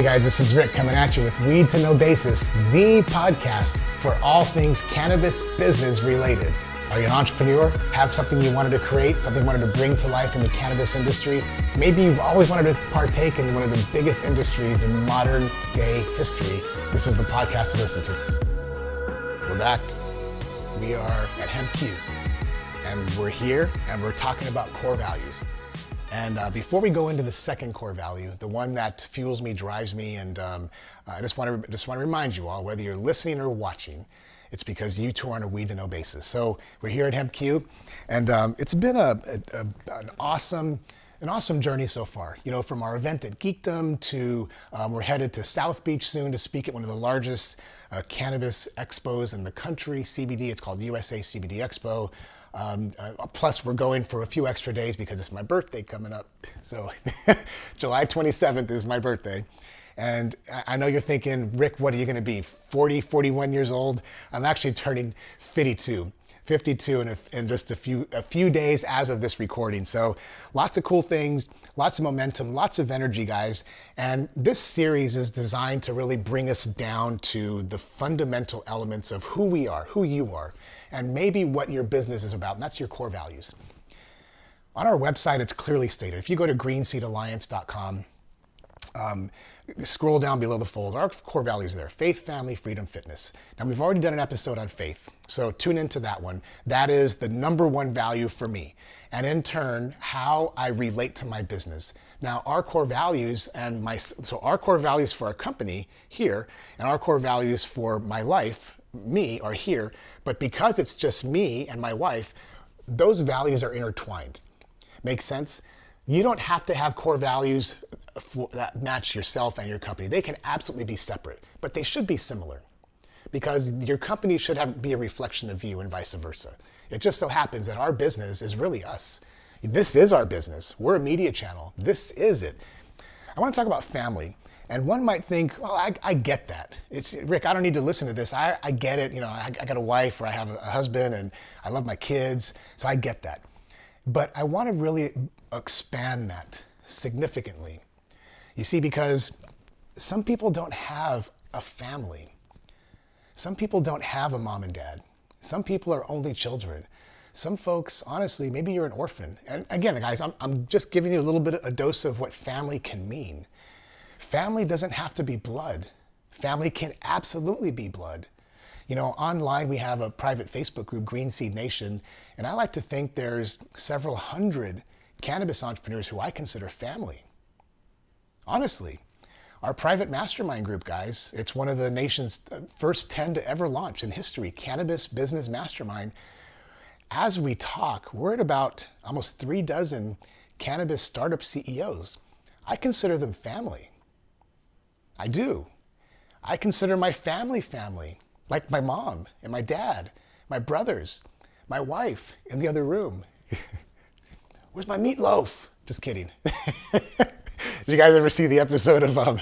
Hey guys, this is Rick coming at you with Weed to Know Basis, the podcast for all things cannabis business related. Are you an entrepreneur? Have something you wanted to create, something you wanted to bring to life in the cannabis industry? Maybe you've always wanted to partake in one of the biggest industries in modern day history. This is the podcast to listen to. We're back. We are at HempQ, and we're here, and we're talking about core values. And uh, before we go into the second core value, the one that fuels me, drives me, and um, I just want to just want to remind you all, whether you're listening or watching, it's because you two are on a weed to know basis. So we're here at HempQ, and um, it's been a, a, a, an awesome an awesome journey so far. You know, from our event at Geekdom to um, we're headed to South Beach soon to speak at one of the largest uh, cannabis expos in the country, CBD. It's called USA CBD Expo. Um, uh, plus, we're going for a few extra days because it's my birthday coming up. So, July 27th is my birthday. And I know you're thinking, Rick, what are you going to be? 40, 41 years old? I'm actually turning 52. 52 in, a, in just a few a few days as of this recording. So lots of cool things, lots of momentum, lots of energy, guys. And this series is designed to really bring us down to the fundamental elements of who we are, who you are, and maybe what your business is about. And that's your core values. On our website, it's clearly stated. If you go to greenseedalliance.com, um, scroll down below the fold. Our core values there faith, family, freedom, fitness. Now, we've already done an episode on faith, so tune into that one. That is the number one value for me, and in turn, how I relate to my business. Now, our core values and my so our core values for our company here, and our core values for my life, me, are here, but because it's just me and my wife, those values are intertwined. Makes sense? You don't have to have core values that match yourself and your company. They can absolutely be separate, but they should be similar because your company should have, be a reflection of you and vice versa. It just so happens that our business is really us. This is our business. We're a media channel. This is it. I want to talk about family. And one might think, well, I, I get that. It's Rick. I don't need to listen to this. I, I get it. You know, I, I got a wife or I have a husband and I love my kids, so I get that. But I want to really expand that significantly you see, because some people don't have a family. Some people don't have a mom and dad. Some people are only children. Some folks, honestly, maybe you're an orphan. And again, guys, I'm, I'm just giving you a little bit of a dose of what family can mean. Family doesn't have to be blood. Family can absolutely be blood. You know, online we have a private Facebook group, Green Seed Nation, and I like to think there's several hundred cannabis entrepreneurs who I consider family. Honestly, our private mastermind group, guys, it's one of the nation's first 10 to ever launch in history, Cannabis Business Mastermind. As we talk, we're at about almost three dozen cannabis startup CEOs. I consider them family. I do. I consider my family family, like my mom and my dad, my brothers, my wife in the other room. Where's my meatloaf? Just kidding. Did you guys ever see the episode of um,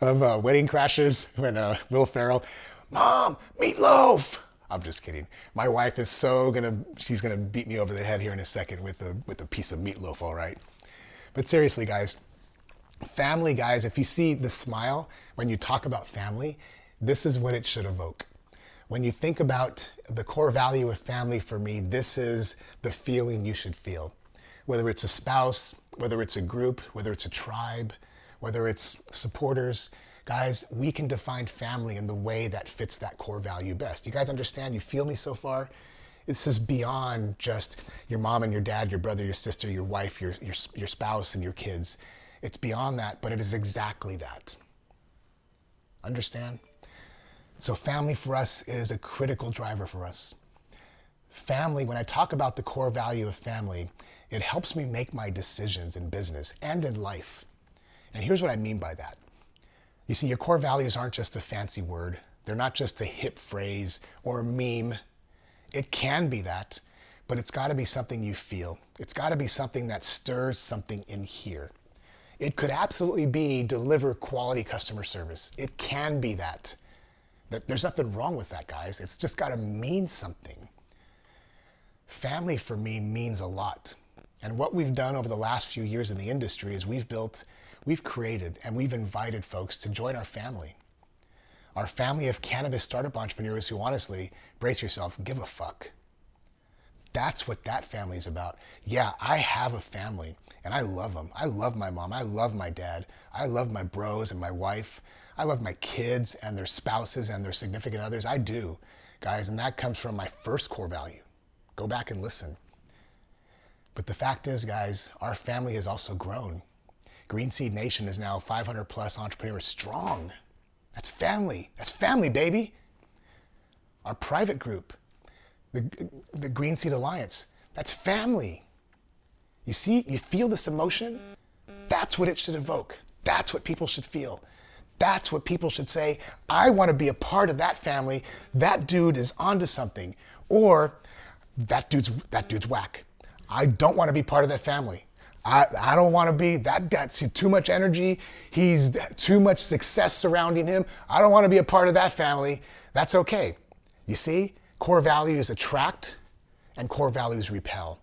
of uh, Wedding Crashers when uh, Will Ferrell, Mom, meatloaf? I'm just kidding. My wife is so gonna, she's gonna beat me over the head here in a second with a with a piece of meatloaf. All right, but seriously, guys, family, guys. If you see the smile when you talk about family, this is what it should evoke. When you think about the core value of family for me, this is the feeling you should feel whether it's a spouse, whether it's a group, whether it's a tribe, whether it's supporters. Guys, we can define family in the way that fits that core value best. You guys understand? You feel me so far? This is beyond just your mom and your dad, your brother, your sister, your wife, your, your, your spouse, and your kids. It's beyond that, but it is exactly that. Understand? So, family for us is a critical driver for us. Family, when I talk about the core value of family, it helps me make my decisions in business and in life. And here's what I mean by that. You see, your core values aren't just a fancy word, they're not just a hip phrase or a meme. It can be that, but it's got to be something you feel. It's got to be something that stirs something in here. It could absolutely be deliver quality customer service. It can be that. There's nothing wrong with that, guys. It's just got to mean something. Family for me means a lot. And what we've done over the last few years in the industry is we've built, we've created, and we've invited folks to join our family. Our family of cannabis startup entrepreneurs who honestly, brace yourself, give a fuck. That's what that family is about. Yeah, I have a family and I love them. I love my mom. I love my dad. I love my bros and my wife. I love my kids and their spouses and their significant others. I do, guys. And that comes from my first core value. Go back and listen. But the fact is, guys, our family has also grown. Green Seed Nation is now 500 plus entrepreneurs strong. That's family. That's family, baby. Our private group, the, the Green Seed Alliance, that's family. You see, you feel this emotion? That's what it should evoke. That's what people should feel. That's what people should say. I want to be a part of that family. That dude is onto something. Or that dude's that dude's whack. I don't want to be part of that family. I, I don't want to be that that's too much energy. He's too much success surrounding him. I don't want to be a part of that family. That's okay. You see, core values attract and core values repel.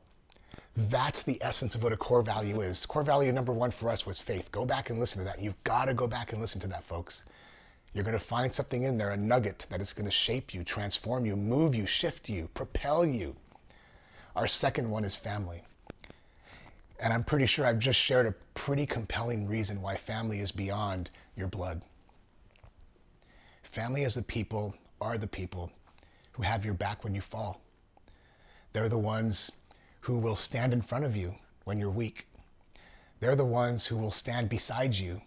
That's the essence of what a core value is. Core value number one for us was faith. Go back and listen to that. You've got to go back and listen to that, folks. You're going to find something in there, a nugget that is going to shape you, transform you, move you, shift you, propel you. Our second one is family. And I'm pretty sure I've just shared a pretty compelling reason why family is beyond your blood. Family is the people, are the people who have your back when you fall. They're the ones who will stand in front of you when you're weak. They're the ones who will stand beside you,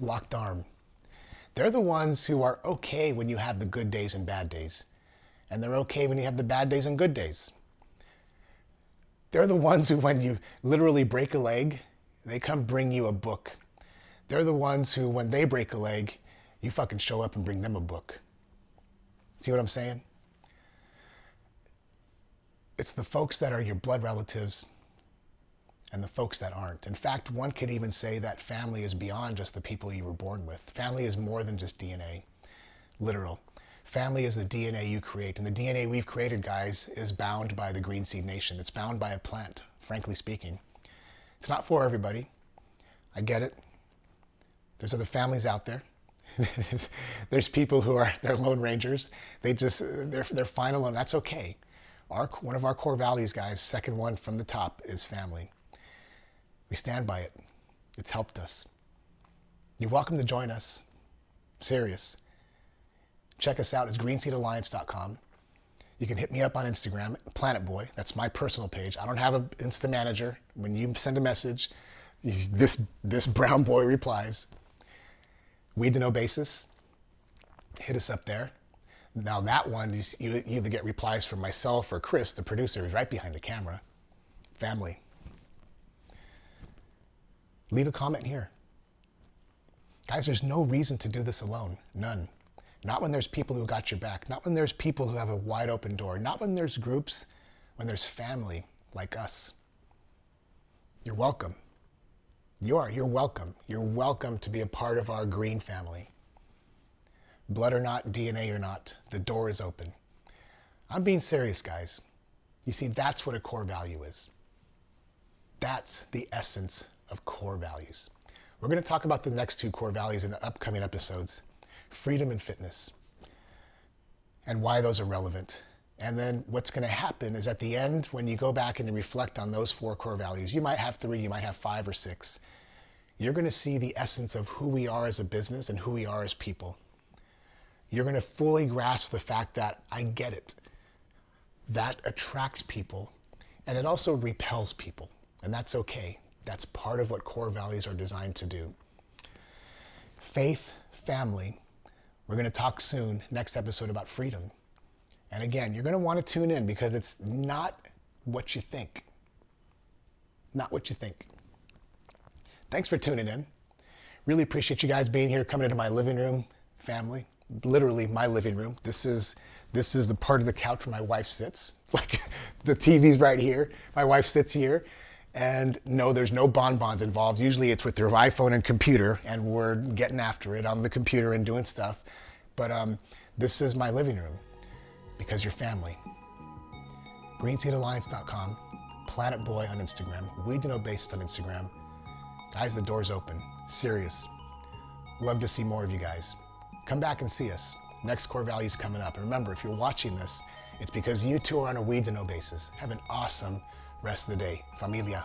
locked arm. They're the ones who are okay when you have the good days and bad days. And they're okay when you have the bad days and good days. They're the ones who, when you literally break a leg, they come bring you a book. They're the ones who, when they break a leg, you fucking show up and bring them a book. See what I'm saying? It's the folks that are your blood relatives and the folks that aren't. In fact, one could even say that family is beyond just the people you were born with. Family is more than just DNA, literal. Family is the DNA you create. And the DNA we've created, guys, is bound by the Green Seed Nation. It's bound by a plant, frankly speaking. It's not for everybody. I get it. There's other families out there. There's people who are they're lone rangers. They just they're they're fine alone. That's okay. Our one of our core values, guys, second one from the top is family. We stand by it. It's helped us. You're welcome to join us. serious. Check us out. It's greenseedalliance.com. You can hit me up on Instagram, Planet Boy. That's my personal page. I don't have an Insta manager. When you send a message, this this brown boy replies. Weed to know basis. Hit us up there. Now that one, you, you either get replies from myself or Chris, the producer, who's right behind the camera. Family. Leave a comment here. Guys, there's no reason to do this alone. None. Not when there's people who got your back. Not when there's people who have a wide open door. Not when there's groups. When there's family like us. You're welcome. You are. You're welcome. You're welcome to be a part of our green family. Blood or not, DNA or not, the door is open. I'm being serious, guys. You see, that's what a core value is. That's the essence of core values. We're going to talk about the next two core values in the upcoming episodes freedom and fitness, and why those are relevant. And then what's going to happen is at the end, when you go back and you reflect on those four core values, you might have three, you might have five or six. You're going to see the essence of who we are as a business and who we are as people. You're going to fully grasp the fact that I get it. That attracts people and it also repels people. And that's okay. That's part of what core values are designed to do. Faith, family, we're going to talk soon, next episode, about freedom. And again, you're going to want to tune in because it's not what you think. Not what you think. Thanks for tuning in. Really appreciate you guys being here, coming into my living room, family. Literally my living room. This is this is the part of the couch where my wife sits. Like the TV's right here. My wife sits here. And no, there's no bonbons involved. Usually it's with your iPhone and computer, and we're getting after it on the computer and doing stuff. But um, this is my living room because you're family. GreenSeedAlliance.com, Planet Boy on Instagram, Weed to Know Basis on Instagram. Guys, the door's open. Serious. Love to see more of you guys. Come back and see us. Next core values coming up. And remember, if you're watching this, it's because you two are on a Weed to Know basis. Have an awesome rest of the day. Familia.